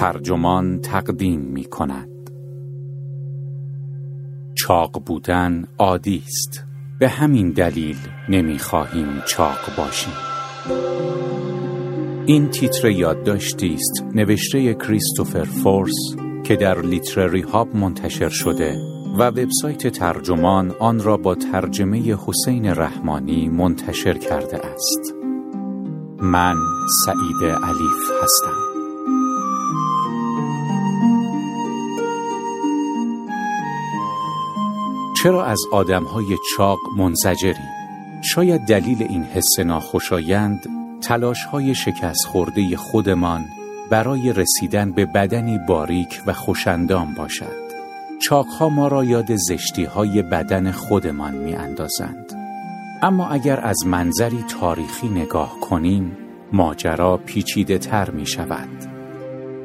ترجمان تقدیم می کند. چاق بودن عادی است. به همین دلیل نمی خواهیم چاق باشیم. این تیتر یادداشتی است نوشته کریستوفر فورس که در لیترری هاب منتشر شده و وبسایت ترجمان آن را با ترجمه حسین رحمانی منتشر کرده است. من سعید علیف هستم چرا از آدمهای چاق منزجریم؟ شاید دلیل این حس ناخوشایند تلاش های شکست خورده خودمان برای رسیدن به بدنی باریک و خوشندام باشد. چاقها ما را یاد زشتی های بدن خودمان می اندازند. اما اگر از منظری تاریخی نگاه کنیم ماجرا پیچیده تر می شود.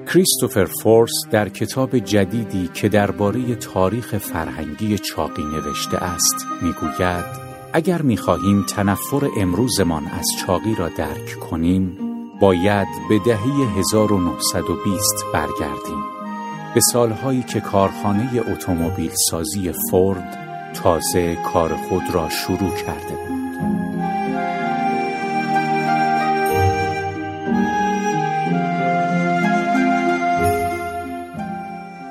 کریستوفر فورس در کتاب جدیدی که درباره تاریخ فرهنگی چاقی نوشته است می‌گوید اگر می‌خواهیم تنفر امروزمان از چاقی را درک کنیم باید به دهه 1920 برگردیم به سالهایی که کارخانه اتومبیل سازی فورد تازه کار خود را شروع کرده بود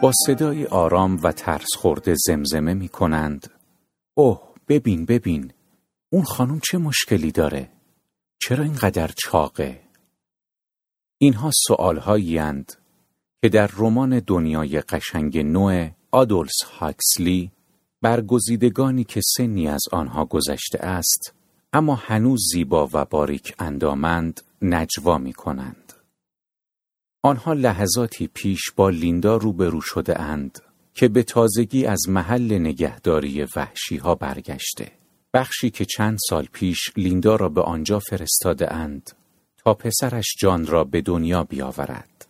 با صدای آرام و ترس خورده زمزمه می کنند اوه ببین ببین اون خانم چه مشکلی داره؟ چرا اینقدر چاقه؟ اینها سوالهایی که در رمان دنیای قشنگ نوع آدولس هاکسلی برگزیدگانی که سنی از آنها گذشته است اما هنوز زیبا و باریک اندامند نجوا می کنند. آنها لحظاتی پیش با لیندا روبرو شده اند که به تازگی از محل نگهداری وحشی ها برگشته. بخشی که چند سال پیش لیندا را به آنجا فرستاده اند تا پسرش جان را به دنیا بیاورد.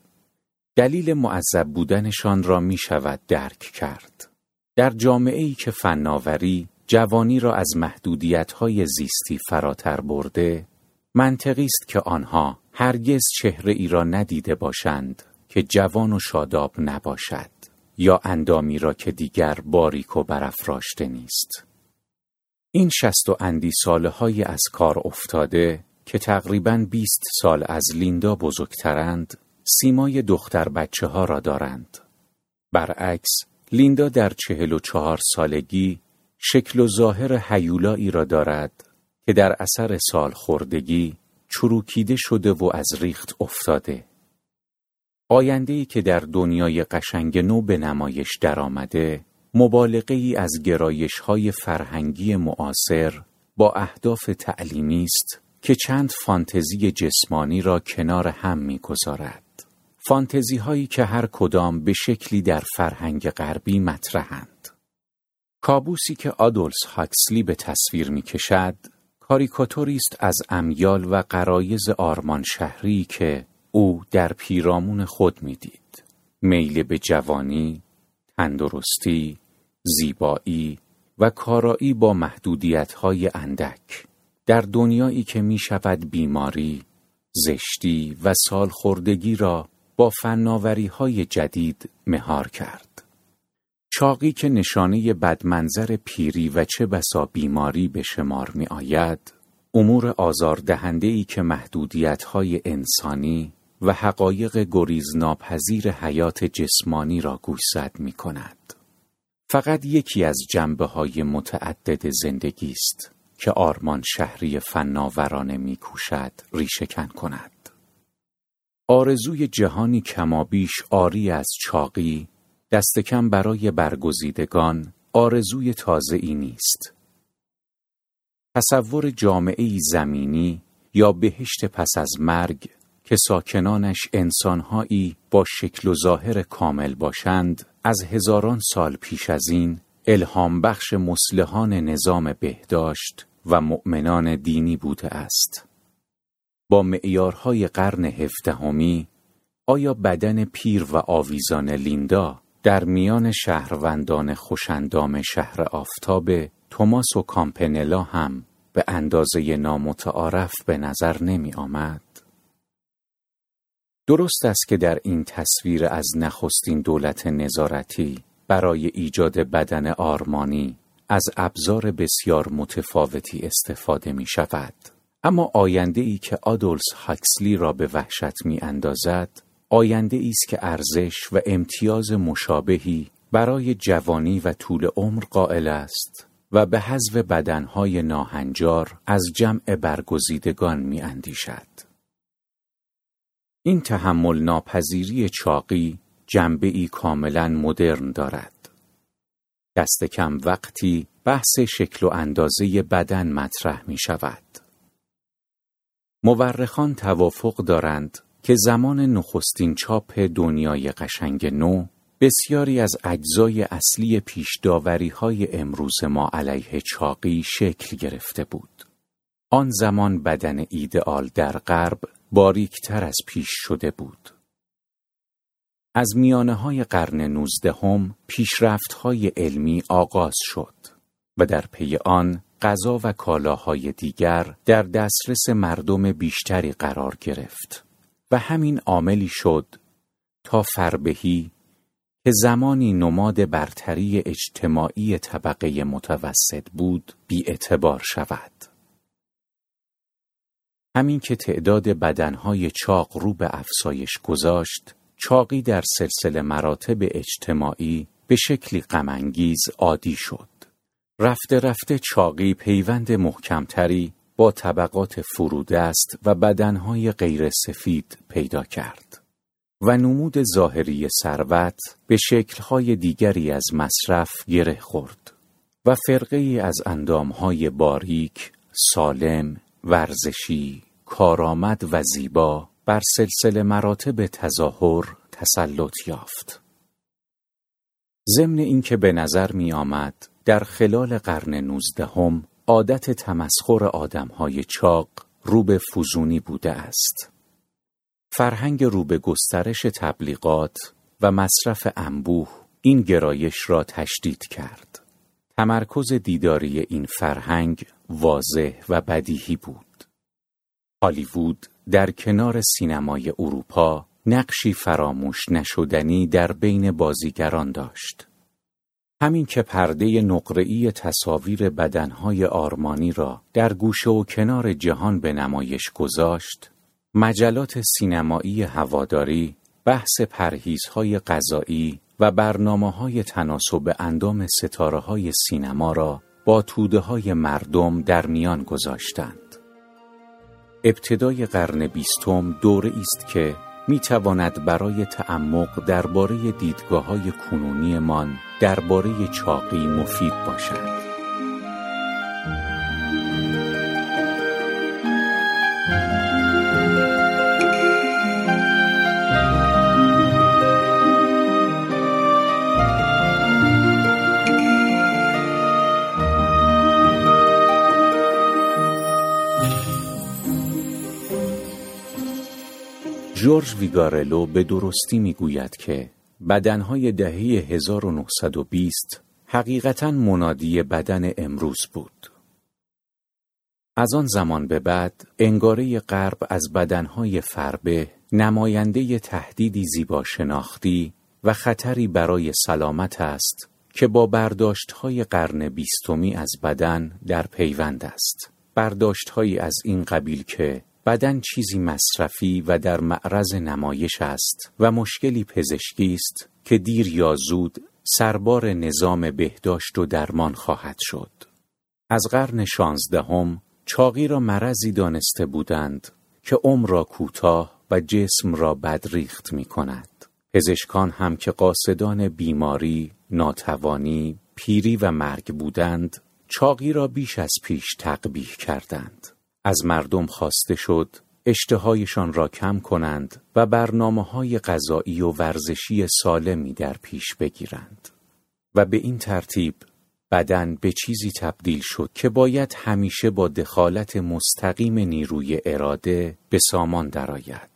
دلیل معذب بودنشان را می شود درک کرد. در جامعه ای که فناوری جوانی را از محدودیت های زیستی فراتر برده، منطقی است که آنها هرگز چهره ای را ندیده باشند که جوان و شاداب نباشد یا اندامی را که دیگر باریک و برافراشته نیست. این شست و اندی ساله های از کار افتاده که تقریبا بیست سال از لیندا بزرگترند سیمای دختر بچه ها را دارند. برعکس لیندا در چهل و چهار سالگی شکل و ظاهر حیولایی را دارد که در اثر سال خوردگی چروکیده شده و از ریخت افتاده. آینده‌ای که در دنیای قشنگ نو به نمایش درآمده، مبالغه ای از گرایش های فرهنگی معاصر با اهداف تعلیمی است که چند فانتزی جسمانی را کنار هم می‌گذارد. فانتزی هایی که هر کدام به شکلی در فرهنگ غربی مطرحند. کابوسی که آدولس هاکسلی به تصویر می کشد از امیال و قرایز آرمان شهری که او در پیرامون خود می‌دید. میل به جوانی، تندرستی، زیبایی و کارایی با محدودیت‌های اندک در دنیایی که می شود بیماری، زشتی و سالخوردگی را با فناوری های جدید مهار کرد. چاقی که نشانه بدمنظر پیری و چه بسا بیماری به شمار می آید، امور آزاردهنده ای که محدودیت های انسانی و حقایق گریز ناپذیر حیات جسمانی را گوشزد می کند. فقط یکی از جنبه های متعدد زندگی است که آرمان شهری فناورانه می کوشد ریشکن کند. آرزوی جهانی کمابیش آری از چاقی دست کم برای برگزیدگان آرزوی تازه ای نیست. تصور جامعه زمینی یا بهشت پس از مرگ که ساکنانش انسانهایی با شکل و ظاهر کامل باشند از هزاران سال پیش از این الهام بخش مسلحان نظام بهداشت و مؤمنان دینی بوده است. با معیارهای قرن هفدهمی آیا بدن پیر و آویزان لیندا در میان شهروندان خوشندام شهر آفتاب توماس و کامپنلا هم به اندازه نامتعارف به نظر نمی آمد. درست است که در این تصویر از نخستین دولت نظارتی برای ایجاد بدن آرمانی از ابزار بسیار متفاوتی استفاده می شود. اما آینده ای که آدولس هاکسلی را به وحشت می اندازد، آینده ای است که ارزش و امتیاز مشابهی برای جوانی و طول عمر قائل است و به حذف بدنهای ناهنجار از جمع برگزیدگان می اندیشد. این تحمل ناپذیری چاقی جنبه ای کاملا مدرن دارد. دست کم وقتی بحث شکل و اندازه بدن مطرح می شود. مورخان توافق دارند که زمان نخستین چاپ دنیای قشنگ نو بسیاری از اجزای اصلی پیشداوری های امروز ما علیه چاقی شکل گرفته بود. آن زمان بدن ایدئال در غرب باریکتر از پیش شده بود. از میانه های قرن نوزدهم پیشرفت های علمی آغاز شد و در پی آن غذا و کالاهای دیگر در دسترس مردم بیشتری قرار گرفت و همین عاملی شد تا فربهی که زمانی نماد برتری اجتماعی طبقه متوسط بود بی اعتبار شود. همین که تعداد بدنهای چاق رو به افسایش گذاشت، چاقی در سلسله مراتب اجتماعی به شکلی غمانگیز عادی شد. رفته رفته چاقی پیوند محکمتری با طبقات فرودست و بدنهای غیر سفید پیدا کرد و نمود ظاهری ثروت به شکلهای دیگری از مصرف گره خورد و فرقه از اندامهای باریک، سالم، ورزشی، کارآمد و زیبا بر سلسله مراتب تظاهر تسلط یافت. ضمن اینکه به نظر می آمد در خلال قرن نوزدهم عادت تمسخر آدمهای چاق رو به فزونی بوده است. فرهنگ رو به گسترش تبلیغات و مصرف انبوه این گرایش را تشدید کرد. تمرکز دیداری این فرهنگ واضح و بدیهی بود. هالیوود در کنار سینمای اروپا نقشی فراموش نشدنی در بین بازیگران داشت. همین که پرده نقره‌ای تصاویر بدنهای آرمانی را در گوشه و کنار جهان به نمایش گذاشت، مجلات سینمایی هواداری بحث پرهیزهای غذایی و برنامه های تناسب اندام ستاره های سینما را با توده های مردم در میان گذاشتند. ابتدای قرن بیستم دوره است که می تواند برای تعمق درباره دیدگاه های کنونیمان درباره چاقی مفید باشد. جورج ویگارلو به درستی می‌گوید که بدنهای دهه 1920 حقیقتا منادی بدن امروز بود. از آن زمان به بعد انگاره غرب از بدنهای فربه نماینده تهدیدی زیبا شناختی و خطری برای سلامت است که با برداشتهای قرن بیستمی از بدن در پیوند است. برداشتهایی از این قبیل که بدن چیزی مصرفی و در معرض نمایش است و مشکلی پزشکی است که دیر یا زود سربار نظام بهداشت و درمان خواهد شد. از قرن شانزدهم چاقی را مرضی دانسته بودند که عمر را کوتاه و جسم را بدریخت می کند. پزشکان هم که قاصدان بیماری، ناتوانی، پیری و مرگ بودند، چاقی را بیش از پیش تقبیح کردند. از مردم خواسته شد اشتهایشان را کم کنند و برنامه های غذایی و ورزشی سالمی در پیش بگیرند و به این ترتیب بدن به چیزی تبدیل شد که باید همیشه با دخالت مستقیم نیروی اراده به سامان درآید.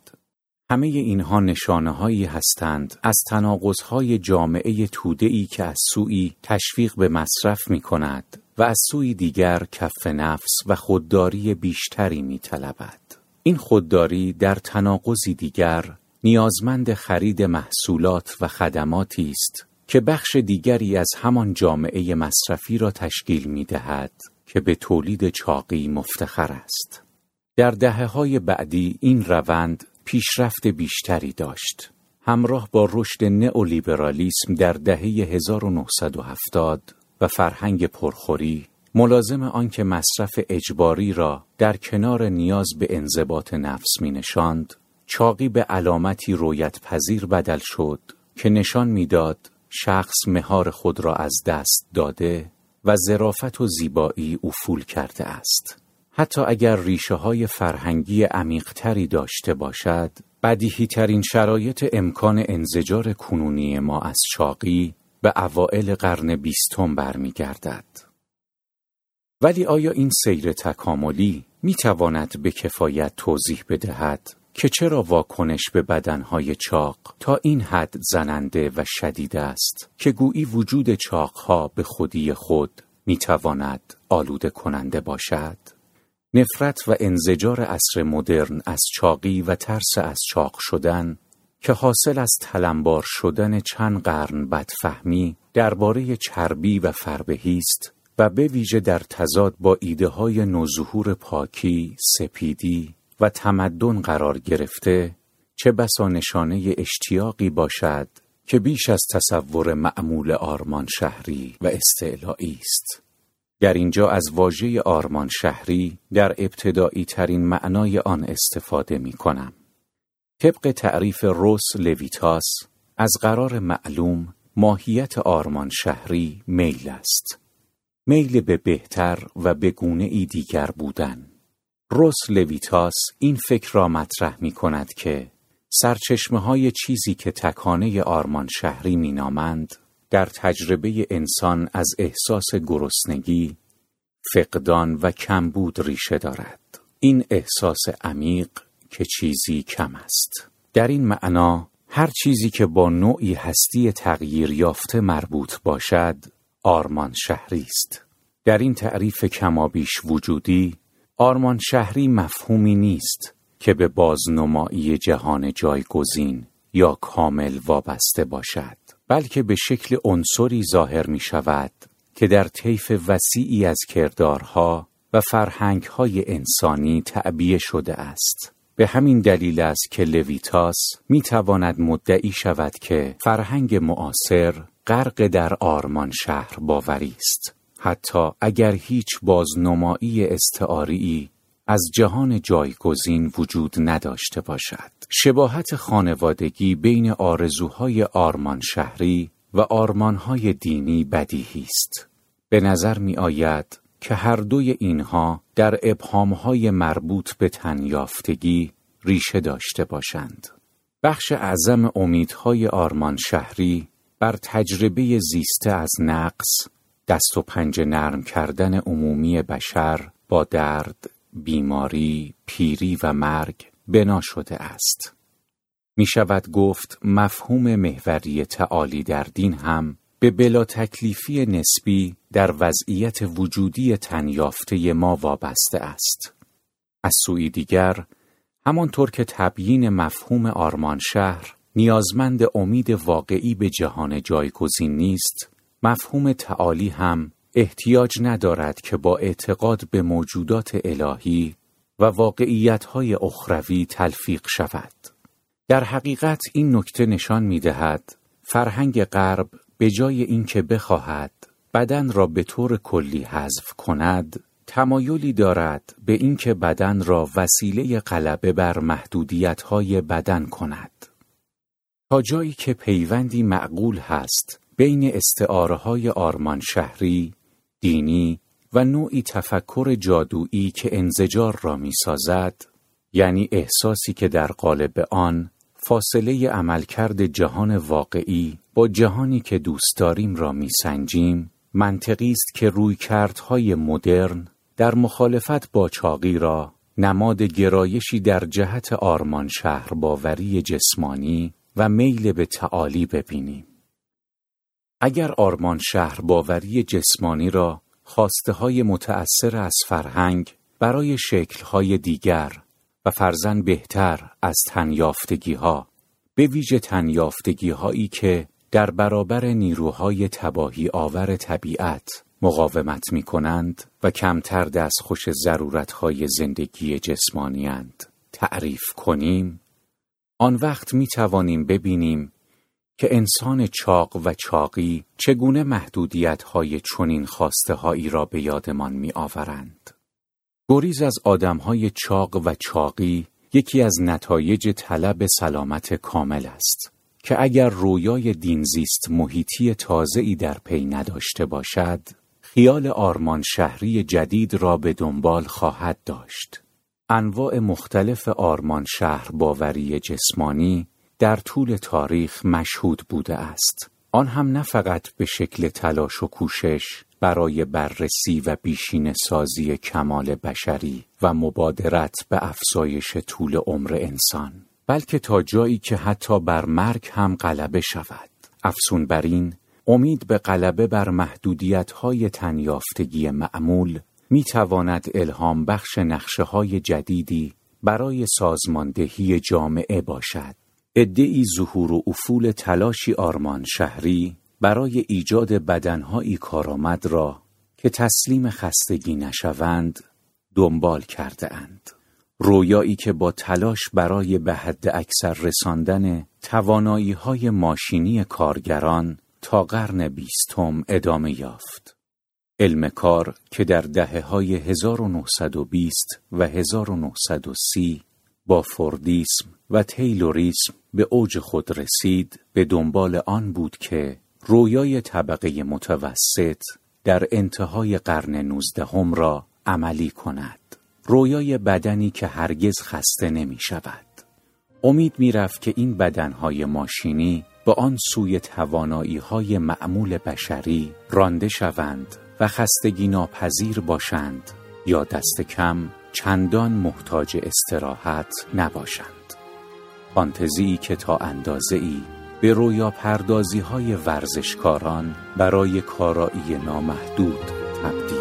همه اینها نشانه هایی هستند از تناقض های جامعه توده ای که از سوی تشویق به مصرف می کند و از سوی دیگر کف نفس و خودداری بیشتری می طلبد. این خودداری در تناقضی دیگر نیازمند خرید محصولات و خدماتی است که بخش دیگری از همان جامعه مصرفی را تشکیل می دهد که به تولید چاقی مفتخر است. در دهه های بعدی این روند پیشرفت بیشتری داشت. همراه با رشد نئولیبرالیسم در دهه 1970 و فرهنگ پرخوری ملازم آنکه مصرف اجباری را در کنار نیاز به انضباط نفس می نشاند، چاقی به علامتی رویت پذیر بدل شد که نشان می‌داد شخص مهار خود را از دست داده و ظرافت و زیبایی افول کرده است. حتی اگر ریشه های فرهنگی عمیقتری داشته باشد، بدیهی ترین شرایط امکان انزجار کنونی ما از چاقی به اوائل قرن بیستم برمیگردد. ولی آیا این سیر تکاملی می تواند به کفایت توضیح بدهد که چرا واکنش به بدنهای چاق تا این حد زننده و شدید است که گویی وجود چاقها به خودی خود می تواند آلوده کننده باشد؟ نفرت و انزجار عصر مدرن از چاقی و ترس از چاق شدن که حاصل از تلمبار شدن چند قرن بدفهمی درباره چربی و فربهی است و به ویژه در تضاد با ایده های نوظهور پاکی، سپیدی و تمدن قرار گرفته چه بسا نشانه اشتیاقی باشد که بیش از تصور معمول آرمان شهری و استعلایی است. در اینجا از واژه آرمان شهری در ابتدایی ترین معنای آن استفاده می کنم. طبق تعریف روس لویتاس از قرار معلوم ماهیت آرمان شهری میل است. میل به بهتر و به گونه ای دیگر بودن. روس لویتاس این فکر را مطرح می کند که سرچشمه های چیزی که تکانه آرمان شهری می نامند در تجربه انسان از احساس گرسنگی، فقدان و کمبود ریشه دارد. این احساس عمیق که چیزی کم است. در این معنا هر چیزی که با نوعی هستی تغییر یافته مربوط باشد آرمان شهری است. در این تعریف کمابیش وجودی آرمان شهری مفهومی نیست که به بازنمایی جهان جایگزین یا کامل وابسته باشد بلکه به شکل عنصری ظاهر می شود که در طیف وسیعی از کردارها و فرهنگهای انسانی تعبیه شده است به همین دلیل است که لویتاس می تواند مدعی شود که فرهنگ معاصر غرق در آرمان شهر باوری است حتی اگر هیچ بازنمایی استعاری از جهان جایگزین وجود نداشته باشد. شباهت خانوادگی بین آرزوهای آرمان شهری و آرمانهای دینی بدیهی است. به نظر می آید که هر دوی اینها در ابهامهای مربوط به تنیافتگی ریشه داشته باشند. بخش اعظم امیدهای آرمان شهری بر تجربه زیسته از نقص دست و پنجه نرم کردن عمومی بشر با درد، بیماری، پیری و مرگ بنا شده است. می شود گفت مفهوم محوری تعالی در دین هم به بلا تکلیفی نسبی در وضعیت وجودی تنیافته ما وابسته است. از سوی دیگر، همانطور که تبیین مفهوم آرمان شهر نیازمند امید واقعی به جهان جایگزین نیست، مفهوم تعالی هم احتیاج ندارد که با اعتقاد به موجودات الهی و واقعیتهای اخروی تلفیق شود. در حقیقت این نکته نشان می دهد فرهنگ غرب به جای اینکه بخواهد بدن را به طور کلی حذف کند تمایلی دارد به اینکه بدن را وسیله غلبه بر محدودیت‌های بدن کند. تا جایی که پیوندی معقول هست بین استعاره های آرمان شهری، دینی و نوعی تفکر جادویی که انزجار را می سازد، یعنی احساسی که در قالب آن فاصله عملکرد جهان واقعی جهانی که دوست داریم را می سنجیم، منطقی است که روی کردهای مدرن در مخالفت با چاقی را نماد گرایشی در جهت آرمان شهر باوری جسمانی و میل به تعالی ببینیم. اگر آرمان شهر باوری جسمانی را خواسته های متأثر از فرهنگ برای شکل های دیگر و فرزن بهتر از تنیافتگی ها به ویژه تنیافتگی هایی که در برابر نیروهای تباهی آور طبیعت مقاومت می کنند و کمتر دستخوش ضرورتهای زندگی جسمانی تعریف کنیم. آن وقت می توانیم ببینیم که انسان چاق و چاقی چگونه محدودیت های چنین خواسته هایی را به یادمان می آورند. گریز از آدم های چاق و چاقی یکی از نتایج طلب سلامت کامل است. که اگر رویای دینزیست محیطی ای در پی نداشته باشد خیال آرمان شهری جدید را به دنبال خواهد داشت. انواع مختلف آرمان شهر باوری جسمانی در طول تاریخ مشهود بوده است. آن هم نه فقط به شکل تلاش و کوشش برای بررسی و بیشین سازی کمال بشری و مبادرت به افزایش طول عمر انسان بلکه تا جایی که حتی بر مرگ هم غلبه شود افسون بر این امید به غلبه بر محدودیت های تنیافتگی معمول می تواند الهام بخش نقشه های جدیدی برای سازماندهی جامعه باشد. ادعی ظهور و افول تلاشی آرمان شهری برای ایجاد بدنهایی کارآمد را که تسلیم خستگی نشوند دنبال کرده اند. رویایی که با تلاش برای به حد اکثر رساندن توانایی های ماشینی کارگران تا قرن بیستم ادامه یافت. علم کار که در دهه های 1920 و 1930 با فوردیسم و تیلوریسم به اوج خود رسید به دنبال آن بود که رویای طبقه متوسط در انتهای قرن نوزدهم را عملی کند رویای بدنی که هرگز خسته نمی شود امید می رفت که این بدنهای ماشینی به آن سوی توانایی های معمول بشری رانده شوند و خستگی ناپذیر باشند یا دست کم چندان محتاج استراحت نباشند. فانتزی که تا اندازه ای به رویا پردازی های ورزشکاران برای کارایی نامحدود تبدیل